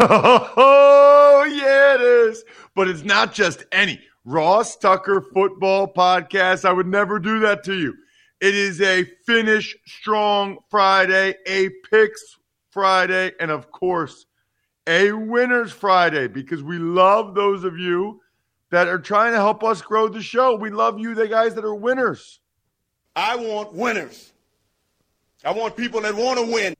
Oh, yeah, it is. But it's not just any. Ross Tucker Football Podcast. I would never do that to you. It is a finish strong Friday, a picks Friday, and of course, a winners Friday because we love those of you that are trying to help us grow the show. We love you, the guys that are winners. I want winners. I want people that want to win.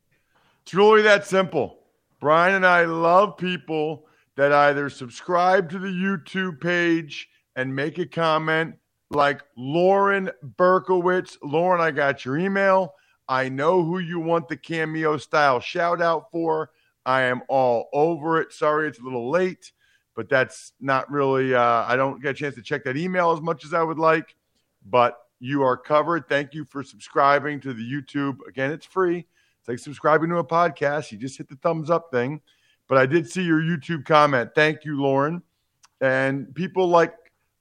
It's really that simple. Brian and I love people that either subscribe to the YouTube page and make a comment like Lauren Berkowitz. Lauren, I got your email. I know who you want the cameo style shout out for. I am all over it. Sorry it's a little late, but that's not really, uh, I don't get a chance to check that email as much as I would like, but you are covered. Thank you for subscribing to the YouTube. Again, it's free. It's like subscribing to a podcast. You just hit the thumbs up thing. But I did see your YouTube comment. Thank you, Lauren. And people like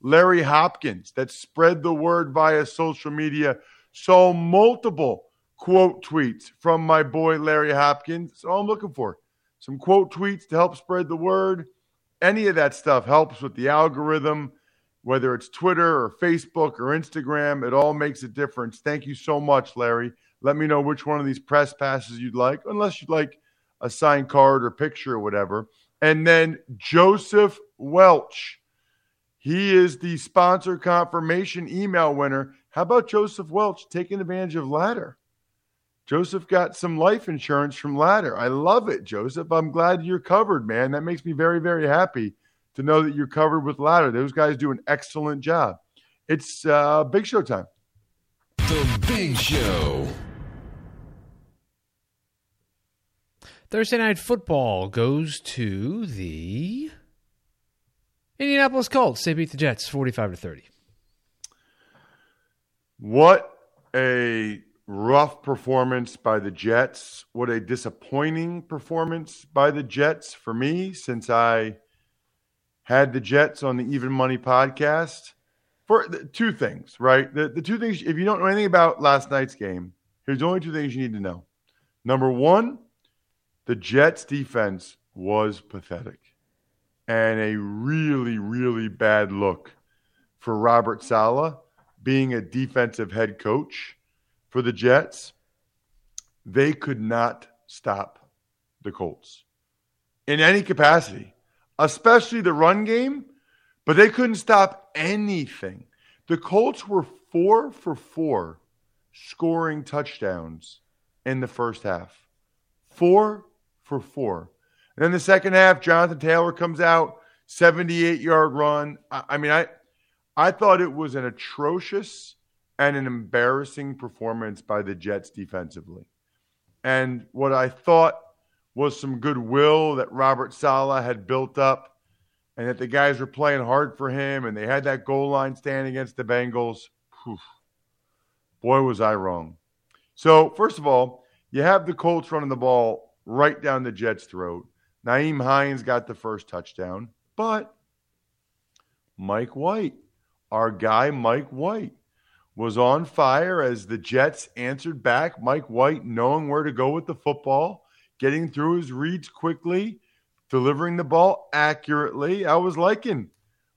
Larry Hopkins that spread the word via social media. Saw multiple quote tweets from my boy Larry Hopkins. That's all I'm looking for. Some quote tweets to help spread the word. Any of that stuff helps with the algorithm, whether it's Twitter or Facebook or Instagram. It all makes a difference. Thank you so much, Larry. Let me know which one of these press passes you'd like, unless you'd like a signed card or picture or whatever. And then Joseph Welch he is the sponsor confirmation email winner. How about Joseph Welch taking advantage of Ladder? Joseph got some life insurance from Ladder. I love it, Joseph. I'm glad you're covered, man. That makes me very, very happy to know that you're covered with Ladder. Those guys do an excellent job. It's uh, Big Show time. The Big Show. Thursday night football goes to the Indianapolis Colts. They beat the Jets 45 to 30. What a rough performance by the Jets. What a disappointing performance by the Jets for me since I had the Jets on the Even Money podcast. For two things, right? The, the two things, if you don't know anything about last night's game, here's only two things you need to know. Number one, the Jets defense was pathetic and a really, really bad look for Robert Saleh being a defensive head coach for the Jets. They could not stop the Colts in any capacity, especially the run game, but they couldn't stop anything. The Colts were four for four scoring touchdowns in the first half. Four for four. And then the second half, Jonathan Taylor comes out, 78 yard run. I, I mean, I I thought it was an atrocious and an embarrassing performance by the Jets defensively. And what I thought was some goodwill that Robert Saleh had built up and that the guys were playing hard for him and they had that goal line stand against the Bengals. Whew. Boy, was I wrong. So, first of all, you have the Colts running the ball right down the Jets' throat. Nyheim Hines got the first touchdown, but Mike White, our guy Mike White, was on fire as the Jets answered back. Mike White knowing where to go with the football, getting through his reads quickly, delivering the ball accurately. I was liking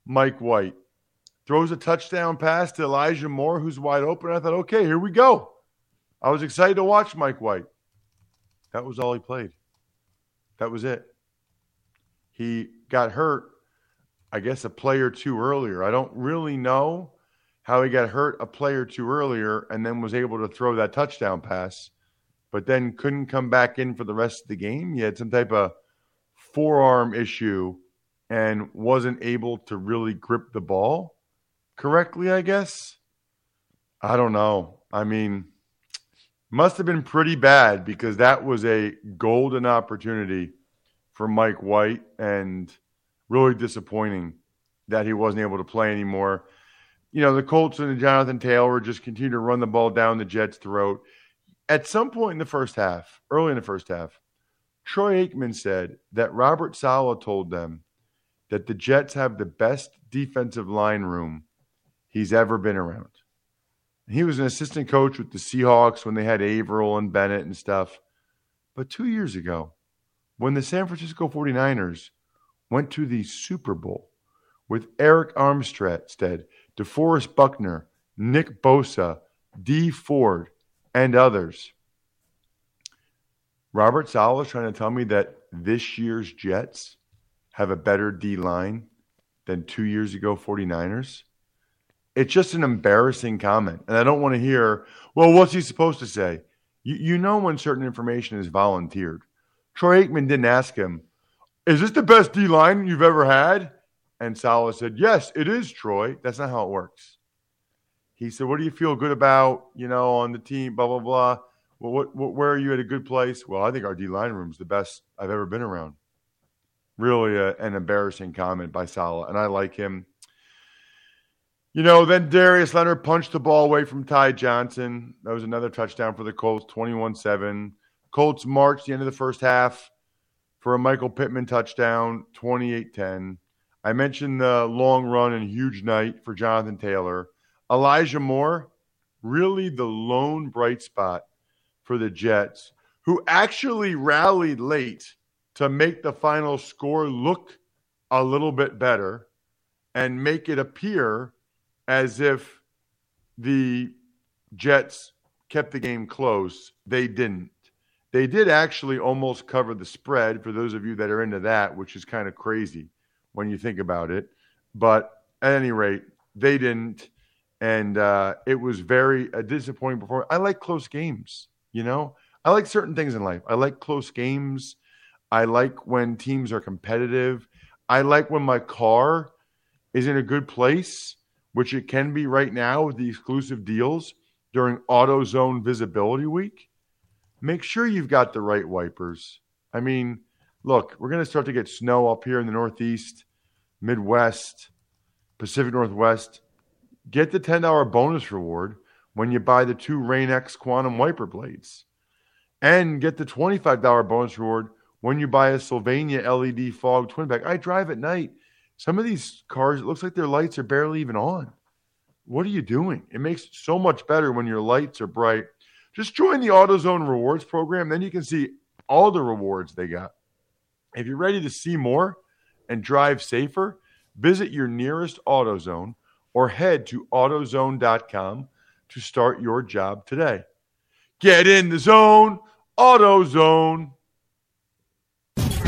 Mike White. Throws a touchdown pass to Elijah Moore, who's wide open. I thought, okay, here we go. I was excited to watch Mike White. That was all he played. That was it. He got hurt, I guess, a play or two earlier. I don't really know how he got hurt a play or two earlier and then was able to throw that touchdown pass, but then couldn't come back in for the rest of the game. He had some type of forearm issue and wasn't able to really grip the ball correctly, I guess. I don't know. I mean, must have been pretty bad because that was a golden opportunity for Mike White and really disappointing that he wasn't able to play anymore. You know, the Colts and Jonathan Taylor just continue to run the ball down the Jets' throat. At some point in the first half, early in the first half, Troy Aikman said that Robert Saleh told them that the Jets have the best defensive line room he's ever been around. He was an assistant coach with the Seahawks when they had Avril and Bennett and stuff. But two years ago, when the San Francisco 49ers went to the Super Bowl with Arik Armstead, DeForest Buckner, Nick Bosa, Dee Ford, and others, Robert Saleh is trying to tell me that this year's Jets have a better D line than two years ago 49ers. It's just an embarrassing comment. And I don't want to hear, well, what's he supposed to say? You, you know when certain information is volunteered. Troy Aikman didn't ask him, is this the best D line you've ever had? And Saleh said, yes, it is, Troy. That's not how it works. He said, what do you feel good about, you know, on the team, blah, blah, blah. Well, what, what, where are you at a good place? Well, I think our D line room is the best I've ever been around. Really a, an embarrassing comment by Saleh, and I like him. You know, then Darius Leonard punched the ball away from Ty Johnson. That was another touchdown for the Colts, 21 7. Colts marched the end of the first half for a Michael Pittman touchdown, 28 10. I mentioned the long run and huge night for Jonathan Taylor. Elijah Moore, really the lone bright spot for the Jets, who actually rallied late to make the final score look a little bit better and make it appear as if the Jets kept the game close. They didn't. They did actually almost cover the spread for those of you that are into that, which is kind of crazy when you think about it. But at any rate, they didn't. And uh, it was very a disappointing performance. I like close games, you know? I like certain things in life. I like close games. I like when teams are competitive. I like when my car is in a good place which it can be right now with the exclusive deals during AutoZone Visibility Week, make sure you've got the right wipers. I mean, look, we're going to start to get snow up here in the Northeast, Midwest, Pacific Northwest. Get the $10 bonus reward when you buy the two Rain-X Quantum Wiper Blades. And get the $25 bonus reward when you buy a Sylvania LED Fog Twin Pack. I drive at night some of these cars, it looks like their lights are barely even on. What are you doing? It makes it so much better when your lights are bright. Just join the AutoZone rewards program. Then you can see all the rewards they got. If you're ready to see more and drive safer, visit your nearest AutoZone or head to AutoZone.com to start your job today. Get in the zone, AutoZone.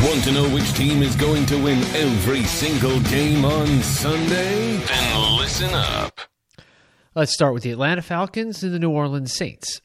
Want to know which team is going to win every single game on Sunday? Then listen up. Let's start with the Atlanta Falcons and the New Orleans Saints.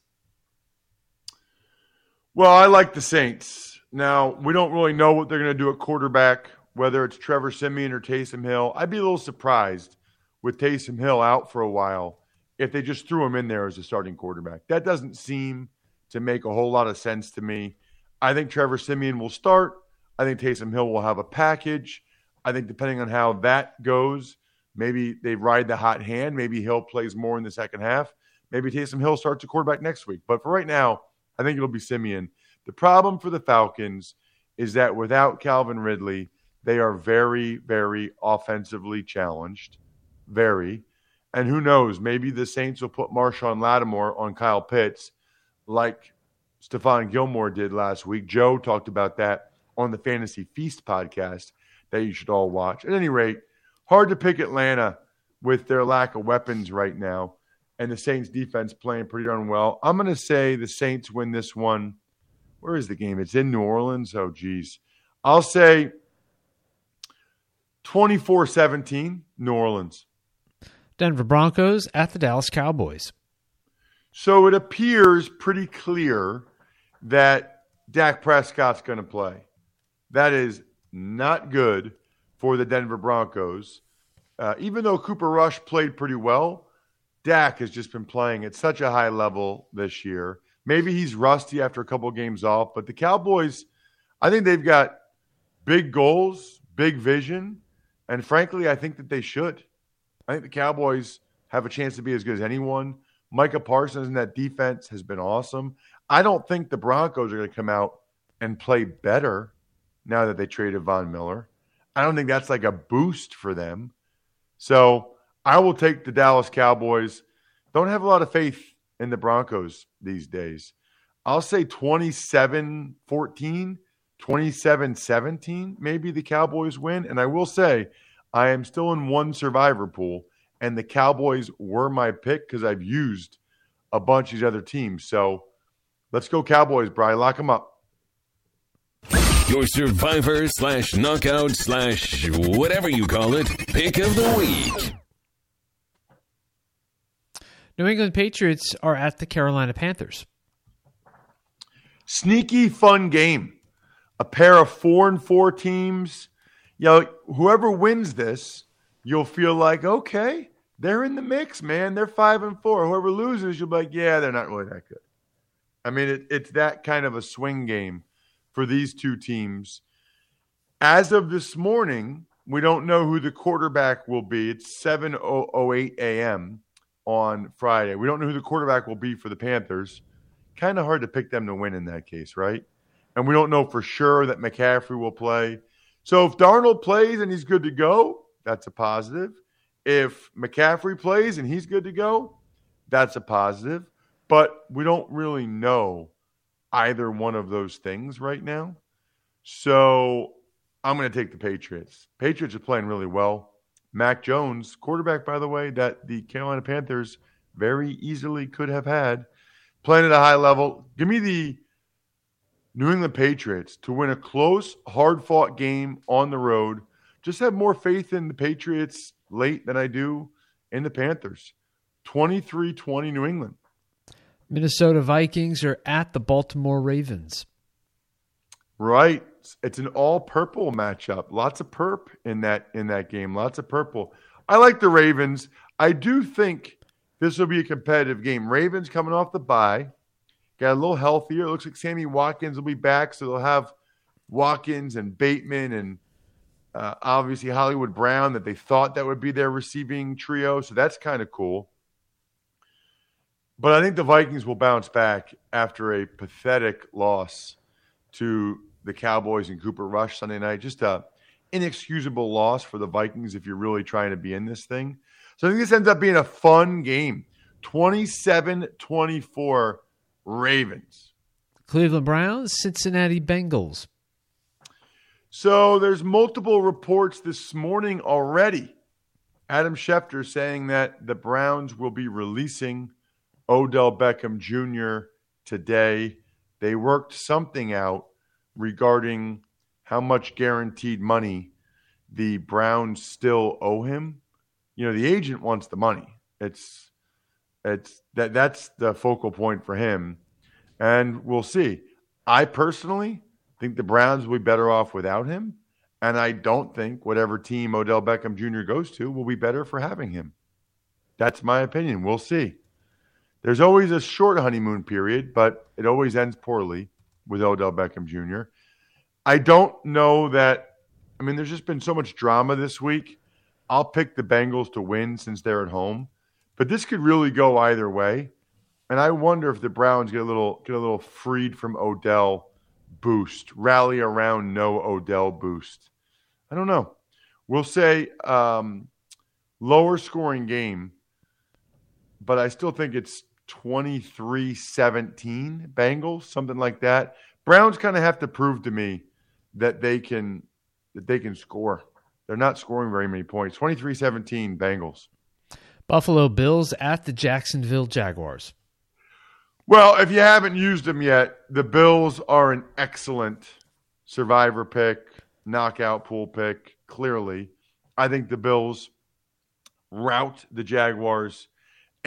Well, I like the Saints. Now, we don't really know what they're going to do at quarterback, whether it's Trevor Siemian or Taysom Hill. I'd be a little surprised with Taysom Hill out for a while if they just threw him in there as a starting quarterback. That doesn't seem to make a whole lot of sense to me. I think Trevor Siemian will start. I think Taysom Hill will have a package. I think depending on how that goes, maybe they ride the hot hand. Maybe Hill plays more in the second half. Maybe Taysom Hill starts a quarterback next week. But for right now, I think it'll be Siemian. The problem for the Falcons is that without Calvin Ridley, they are very, very offensively challenged. Very. And who knows? Maybe the Saints will put Marshon Lattimore on Kyle Pitts, like Stephon Gilmore did last week. Joe talked about that on the Fantasy Feast podcast that you should all watch. At any rate, hard to pick Atlanta with their lack of weapons right now and the Saints defense playing pretty darn well. I'm going to say the Saints win this one. Where is the game? It's in New Orleans. Oh, geez. I'll say 24 17, New Orleans. Denver Broncos at the Dallas Cowboys. So it appears pretty clear that Dak Prescott's going to play. That is not good for the Denver Broncos. Uh, even though Cooper Rush played pretty well, Dak has just been playing at such a high level this year. Maybe he's rusty after a couple of games off, but the Cowboys, I think they've got big goals, big vision, and frankly, I think that they should. I think the Cowboys have a chance to be as good as anyone. Micah Parsons in that defense has been awesome. I don't think the Broncos are going to come out and play better now that they traded Von Miller. I don't think that's like a boost for them. So I will take the Dallas Cowboys. Don't have a lot of faith in the Broncos these days. I'll say 27 14, 27 17. Maybe the Cowboys win. And I will say, I am still in one survivor pool, and the Cowboys were my pick because I've used a bunch of these other teams. So let's go, Cowboys, Brian. Lock them up. Your survivor slash knockout slash whatever you call it pick of the week. New England Patriots are at the Carolina Panthers. Sneaky fun game. A pair of four and four teams. You know, whoever wins this, you'll feel like, okay, they're in the mix, man. They're five and four. Whoever loses, you'll be like, yeah, they're not really that good. I mean, it, it's that kind of a swing game for these two teams. As of this morning, we don't know who the quarterback will be. It's 7:08 a.m. on Friday. We don't know who the quarterback will be for the Panthers. Kind of hard to pick them to win in that case, right? And we don't know for sure that McCaffrey will play. So if Darnold plays and he's good to go, that's a positive. If McCaffrey plays and he's good to go, that's a positive. But we don't really know either one of those things right now. So I'm going to take the Patriots. Patriots are playing really well. Mac Jones, quarterback, by the way, that the Carolina Panthers very easily could have had, playing at a high level. Give me the New England Patriots to win a close, hard fought game on the road. Just have more faith in the Patriots late than I do in the Panthers. 23 20 New England. Minnesota Vikings are at the Baltimore Ravens. Right. It's an all purple matchup. Lots of perp in that in that game. Lots of purple. I like the Ravens. I do think this will be a competitive game. Ravens coming off the bye, got a little healthier. It looks like Sammy Watkins will be back, so they'll have Watkins and Bateman and uh, obviously Hollywood Brown that they thought that would be their receiving trio. So that's kind of cool. But I think the Vikings will bounce back after a pathetic loss to the Cowboys and Cooper Rush Sunday night. Just a inexcusable loss for the Vikings if you're really trying to be in this thing. So I think this ends up being a fun game. 27-24 Ravens. Cleveland Browns, Cincinnati Bengals. So there's multiple reports this morning already. Adam Schefter saying that the Browns will be releasing Odell Beckham Jr. today. They worked something out regarding how much guaranteed money the Browns still owe him. You know, the agent wants the money. It's it's that that's the focal point for him. And we'll see. I personally think the Browns will be better off without him. And I don't think whatever team Odell Beckham Jr. goes to will be better for having him. That's my opinion. We'll see. There's always a short honeymoon period, but it always ends poorly with Odell Beckham Jr. I don't know that. I mean, there's just been so much drama this week. I'll pick the Bengals to win since they're at home, but this could really go either way. And I wonder if the Browns get a little get a little freed from Odell boost, rally around no Odell boost. I don't know. We'll say um, lower scoring game but I still think it's 23 17 Bengals, something like that. Browns kind of have to prove to me that they can that they can score. They're not scoring very many points. 23-17 Bengals. Buffalo Bills at the Jacksonville Jaguars. Well, if you haven't used them yet, the Bills are an excellent survivor pick, knockout pool pick, clearly. I think the Bills rout the Jaguars.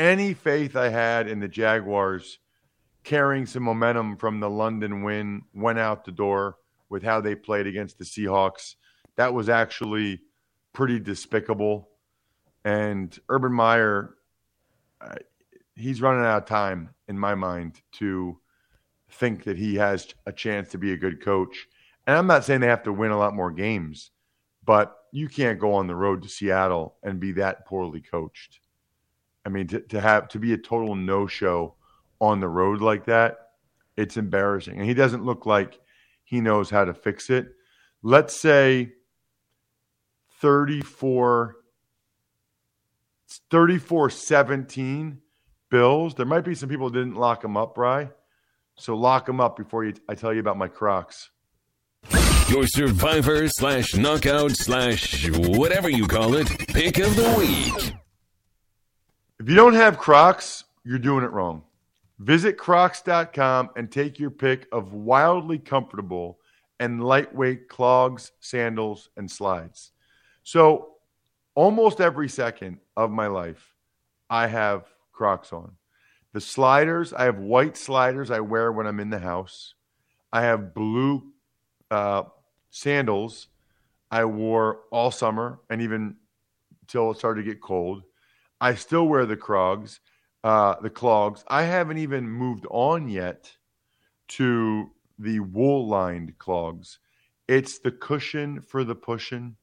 Any faith I had in the Jaguars carrying some momentum from the London win went out the door with how they played against the Seahawks. That was actually pretty despicable. And Urban Meyer, he's running out of time in my mind to think that he has a chance to be a good coach. And I'm not saying they have to win a lot more games, but you can't go on the road to Seattle and be that poorly coached. I mean, to, to have to be a total no show on the road like that, it's embarrassing. And he doesn't look like he knows how to fix it. Let's say 34 34 17 Bills. There might be some people didn't lock them up, Bry. So lock them up before you, I tell you about my Crocs. Your survivor slash knockout slash whatever you call it pick of the week. If you don't have Crocs, you're doing it wrong. Visit crocs.com and take your pick of wildly comfortable and lightweight clogs, sandals, and slides. So, almost every second of my life, I have Crocs on. The sliders, I have white sliders I wear when I'm in the house. I have blue uh, sandals I wore all summer and even till it started to get cold. I still wear the clogs, uh, the clogs. I haven't even moved on yet to the wool lined clogs. It's the cushion for the pushing.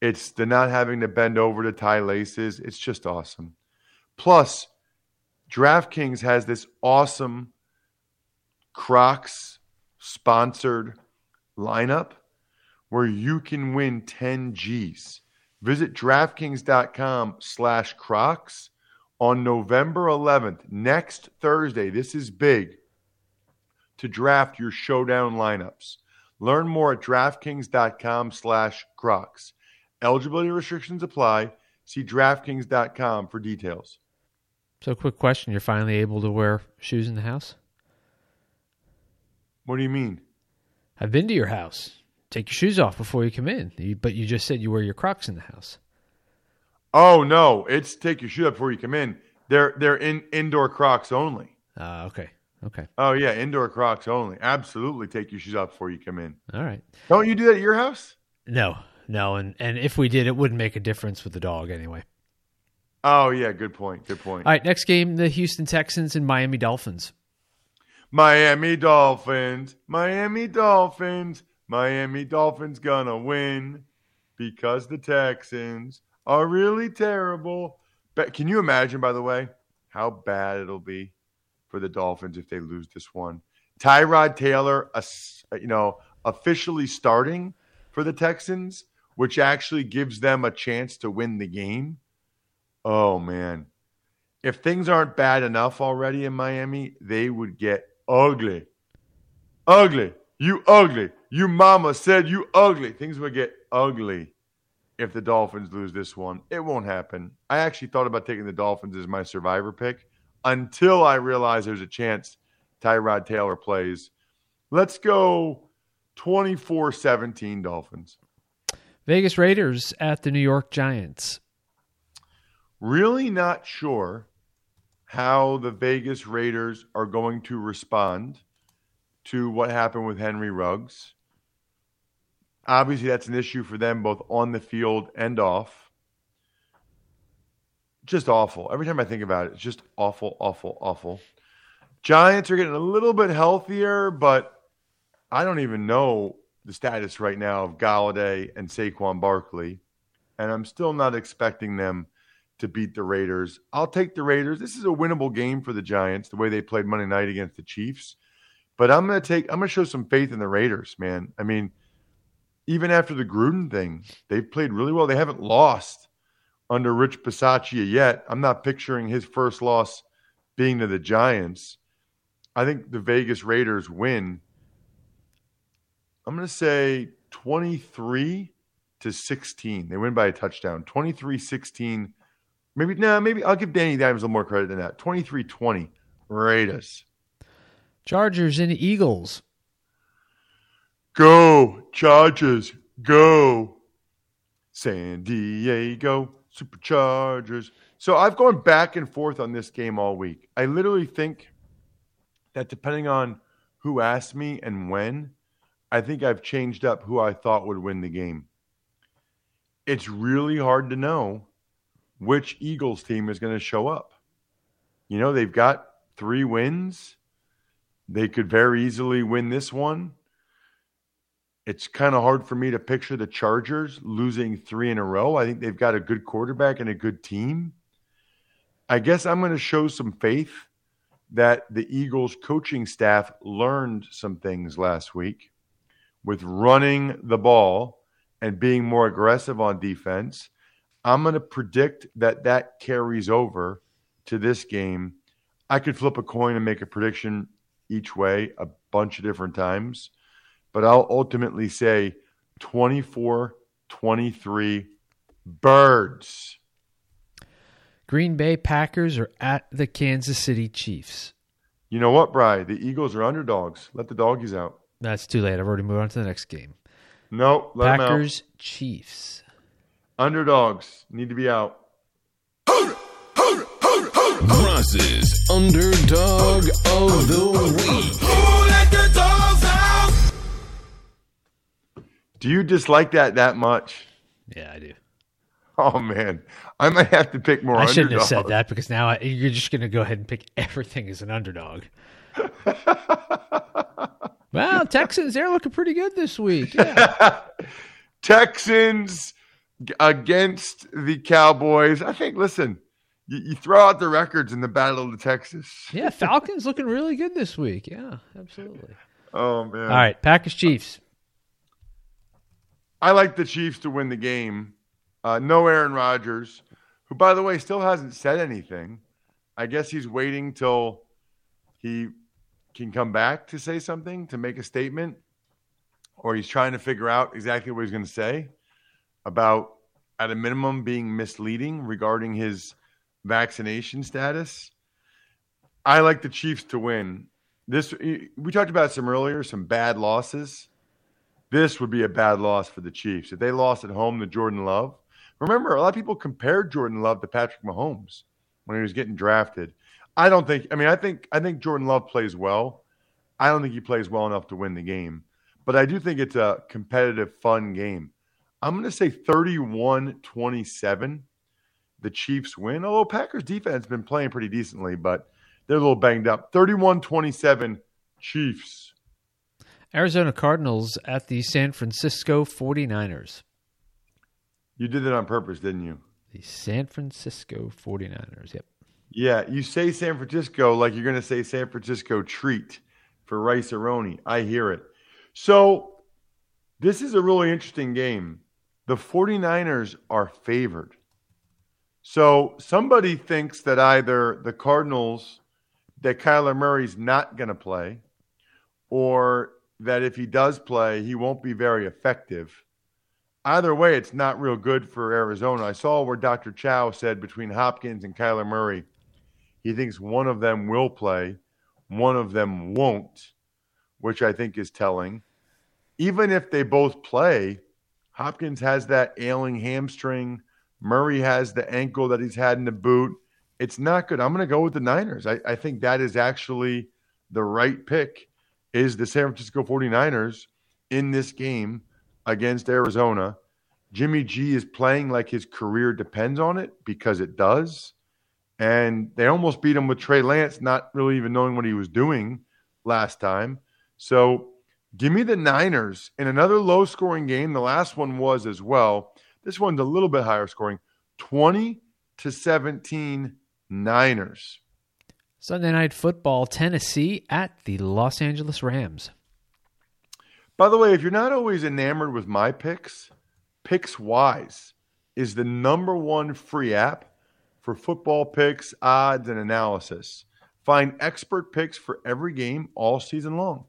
It's the not having to bend over to tie laces. It's just awesome. Plus, DraftKings has this awesome Crocs sponsored lineup where you can win 10 G's. Visit DraftKings.com slash Crocs on November 11th, next Thursday. This is big to draft your showdown lineups. Learn more at DraftKings.com slash Crocs. Eligibility restrictions apply. See DraftKings.com for details. So, quick question: You're finally able to wear shoes in the house? What do you mean? I've been to your house. Take your shoes off before you come in. You, but you just said you wear your Crocs in the house. Oh no, it's take your shoe up before you come in. They're they're in indoor Crocs only. Uh, okay. Okay. Oh yeah, indoor Crocs only. Absolutely, take your shoes off before you come in. All right. Don't you do that at your house? No, no, and and if we did, it wouldn't make a difference with the dog anyway. Oh yeah, good point. Good point. All right, next game: the Houston Texans and Miami Dolphins. Miami Dolphins, Miami Dolphins, Miami Dolphins gonna win because the Texans are really terrible. But can you imagine, by the way, how bad it'll be for the Dolphins if they lose this one? Tyrod Taylor, you know, officially starting for the Texans, which actually gives them a chance to win the game. Oh man, if things aren't bad enough already in Miami, they would get ugly. Ugly. You ugly. You mama said you ugly. Things would get ugly if the Dolphins lose this one. It won't happen. I actually thought about taking the Dolphins as my survivor pick until I realized there's a chance Tyrod Taylor plays. Let's go 24 17 Dolphins. Vegas Raiders at the New York Giants. Really not sure how the Vegas Raiders are going to respond to what happened with Henry Ruggs. Obviously, that's an issue for them both on the field and off. Just awful. Every time I think about it, it's just awful, awful, awful. Giants are getting a little bit healthier, but I don't even know the status right now of Golladay and Saquon Barkley. And I'm still not expecting them to beat the Raiders. I'll take the Raiders. This is a winnable game for the Giants, the way they played Monday night against the Chiefs. But I'm going to take, I'm going to show some faith in the Raiders, man. I mean, even after the Gruden thing, they've played really well. They haven't lost under Rich Bisaccia yet. I'm not picturing his first loss being to the Giants. I think the Vegas Raiders win. I'm going to say 23 to 16. They win by a touchdown. 23 16. Maybe, no, nah, maybe I'll give Danny Dimes a little more credit than that. 23 20. Raiders. Chargers and Eagles. Go, Chargers. Go. San Diego Superchargers. So I've gone back and forth on this game all week. I literally think that depending on who asked me and when, I think I've changed up who I thought would win the game. It's really hard to know which Eagles team is going to show up. You know, they've got three wins. They could very easily win this one. It's kind of hard for me to picture the Chargers losing three in a row. I think they've got a good quarterback and a good team. I guess I'm going to show some faith that the Eagles coaching staff learned some things last week with running the ball and being more aggressive on defense. I'm going to predict that that carries over to this game. I could flip a coin and make a prediction each way a bunch of different times, but I'll ultimately say 24 23 birds. Green Bay Packers are at the Kansas City Chiefs. You know what, Bry? The Eagles are underdogs. Let the doggies out. That's too late. I've already moved on to the next game. No, let Packers Chiefs. Underdogs need to be out. Ross's underdog of the week. Do you dislike that that much? Yeah, I do. Oh man, I might have to pick more. I shouldn't underdogs. have said that because now I, you're just going to go ahead and pick everything as an underdog. well, Texans, they're looking pretty good this week. Yeah. Texans against the Cowboys. I think. Listen, you, you throw out the records in the Battle of the Texas. yeah, Falcons looking really good this week. Yeah, absolutely. Oh man. All right, Packers Chiefs. I like the Chiefs to win the game. Uh, no Aaron Rodgers, who, by the way, still hasn't said anything. I guess he's waiting till he can come back to say something, to make a statement, or he's trying to figure out exactly what he's going to say about, at a minimum, being misleading regarding his vaccination status. I like the Chiefs to win. This we talked about some earlier, some bad losses. This would be a bad loss for the Chiefs if they lost at home to Jordan Love. Remember, a lot of people compared Jordan Love to Patrick Mahomes when he was getting drafted. I don't think. I mean, I think I think Jordan Love plays well. I don't think he plays well enough to win the game, but I do think it's a competitive, fun game. I'm going to say 31-27. The Chiefs win. Although Packers defense has been playing pretty decently, but they're a little banged up. 31-27 Chiefs. Arizona Cardinals at the San Francisco 49ers. You did that on purpose, didn't you? The San Francisco 49ers. Yep. Yeah, you say San Francisco like you're going to say San Francisco treat for Rice-A-Roni. I hear it. So, this is a really interesting game. The 49ers are favored. So, somebody thinks that either the Cardinals, that Kyler Murray's not going to play, or that if he does play, he won't be very effective. Either way, it's not real good for Arizona. I saw where Dr. Chao said between Hopkins and Kyler Murray, he thinks one of them will play, one of them won't, which I think is telling. Even if they both play, Hopkins has that ailing hamstring. Murray has the ankle that he's had in the boot. It's not good. I'm going to go with the Niners. I, I think that is actually the right pick is the San Francisco 49ers in this game against Arizona. Jimmy G is playing like his career depends on it because it does. And they almost beat him with Trey Lance, not really even knowing what he was doing last time. So give me the Niners in another low scoring game. The last one was as well. This one's a little bit higher scoring 20 to 17 Niners. Sunday Night Football, Tennessee at the Los Angeles Rams. By the way, if you're not always enamored with my picks, picks wise is the number one free app for football picks, odds, and analysis. Find expert picks for every game all season long,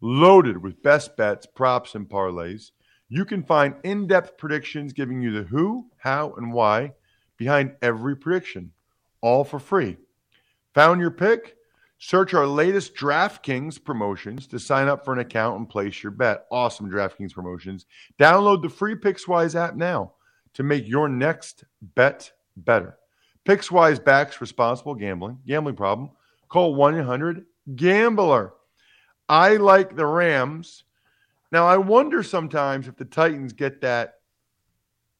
loaded with best bets, props, and parlays. You can find in depth predictions giving you the who, how, and why behind every prediction, all for free. Found your pick? Search our latest DraftKings promotions to sign up for an account and place your bet. Awesome DraftKings promotions. Download the free PicksWise app now to make your next bet better. PicksWise backs responsible gambling. Gambling problem? Call 1 800 Gambler. I like the Rams. Now, I wonder sometimes if the Titans get that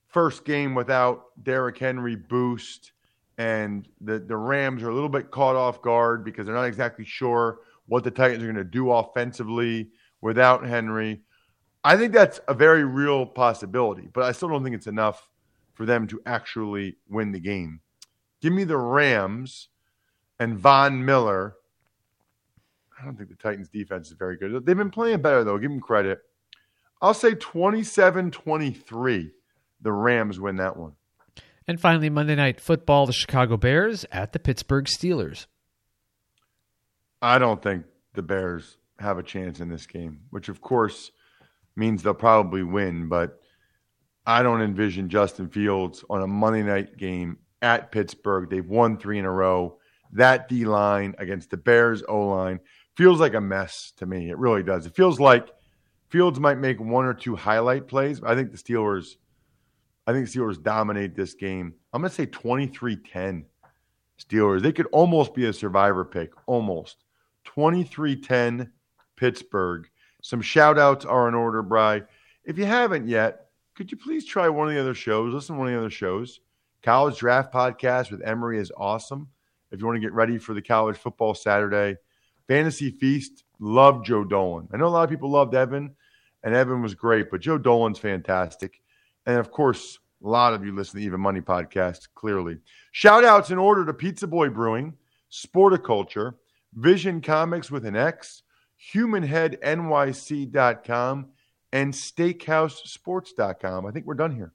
first game without Derrick Henry boost and the, the Rams are a little bit caught off guard because they're not exactly sure what the Titans are going to do offensively without Henry. I think that's a very real possibility, but I still don't think it's enough for them to actually win the game. Give me the Rams and Von Miller. I don't think the Titans defense is very good. They've been playing better, though. Give them credit. I'll say 27 23. The Rams win that one. And finally, Monday Night Football, the Chicago Bears at the Pittsburgh Steelers. I don't think the Bears have a chance in this game, which of course means they'll probably win, but I don't envision Justin Fields on a Monday night game at Pittsburgh. They've won three in a row. That D line against the Bears O line feels like a mess to me. It really does. It feels like Fields might make one or two highlight plays. I think the Steelers I think Steelers dominate this game. I'm going to say 23 10 Steelers. They could almost be a survivor pick. Almost. 23 10 Pittsburgh. Some shout outs are in order, Bry. If you haven't yet, could you please try one of the other shows? Listen to one of the other shows. College Draft Podcast with Emory is awesome. If you want to get ready for the college football Saturday, Fantasy Feast, love Joe Dolan. I know a lot of people loved Evan, and Evan was great, but Joe Dolan's fantastic. And of course, a lot of you listen to Even Money podcast, clearly. Shout outs in order to Pizza Boy Brewing, Sporticulture, Vision Comics with an X, HumanHeadNYC.com, and SteakhouseSports.com. I think we're done here.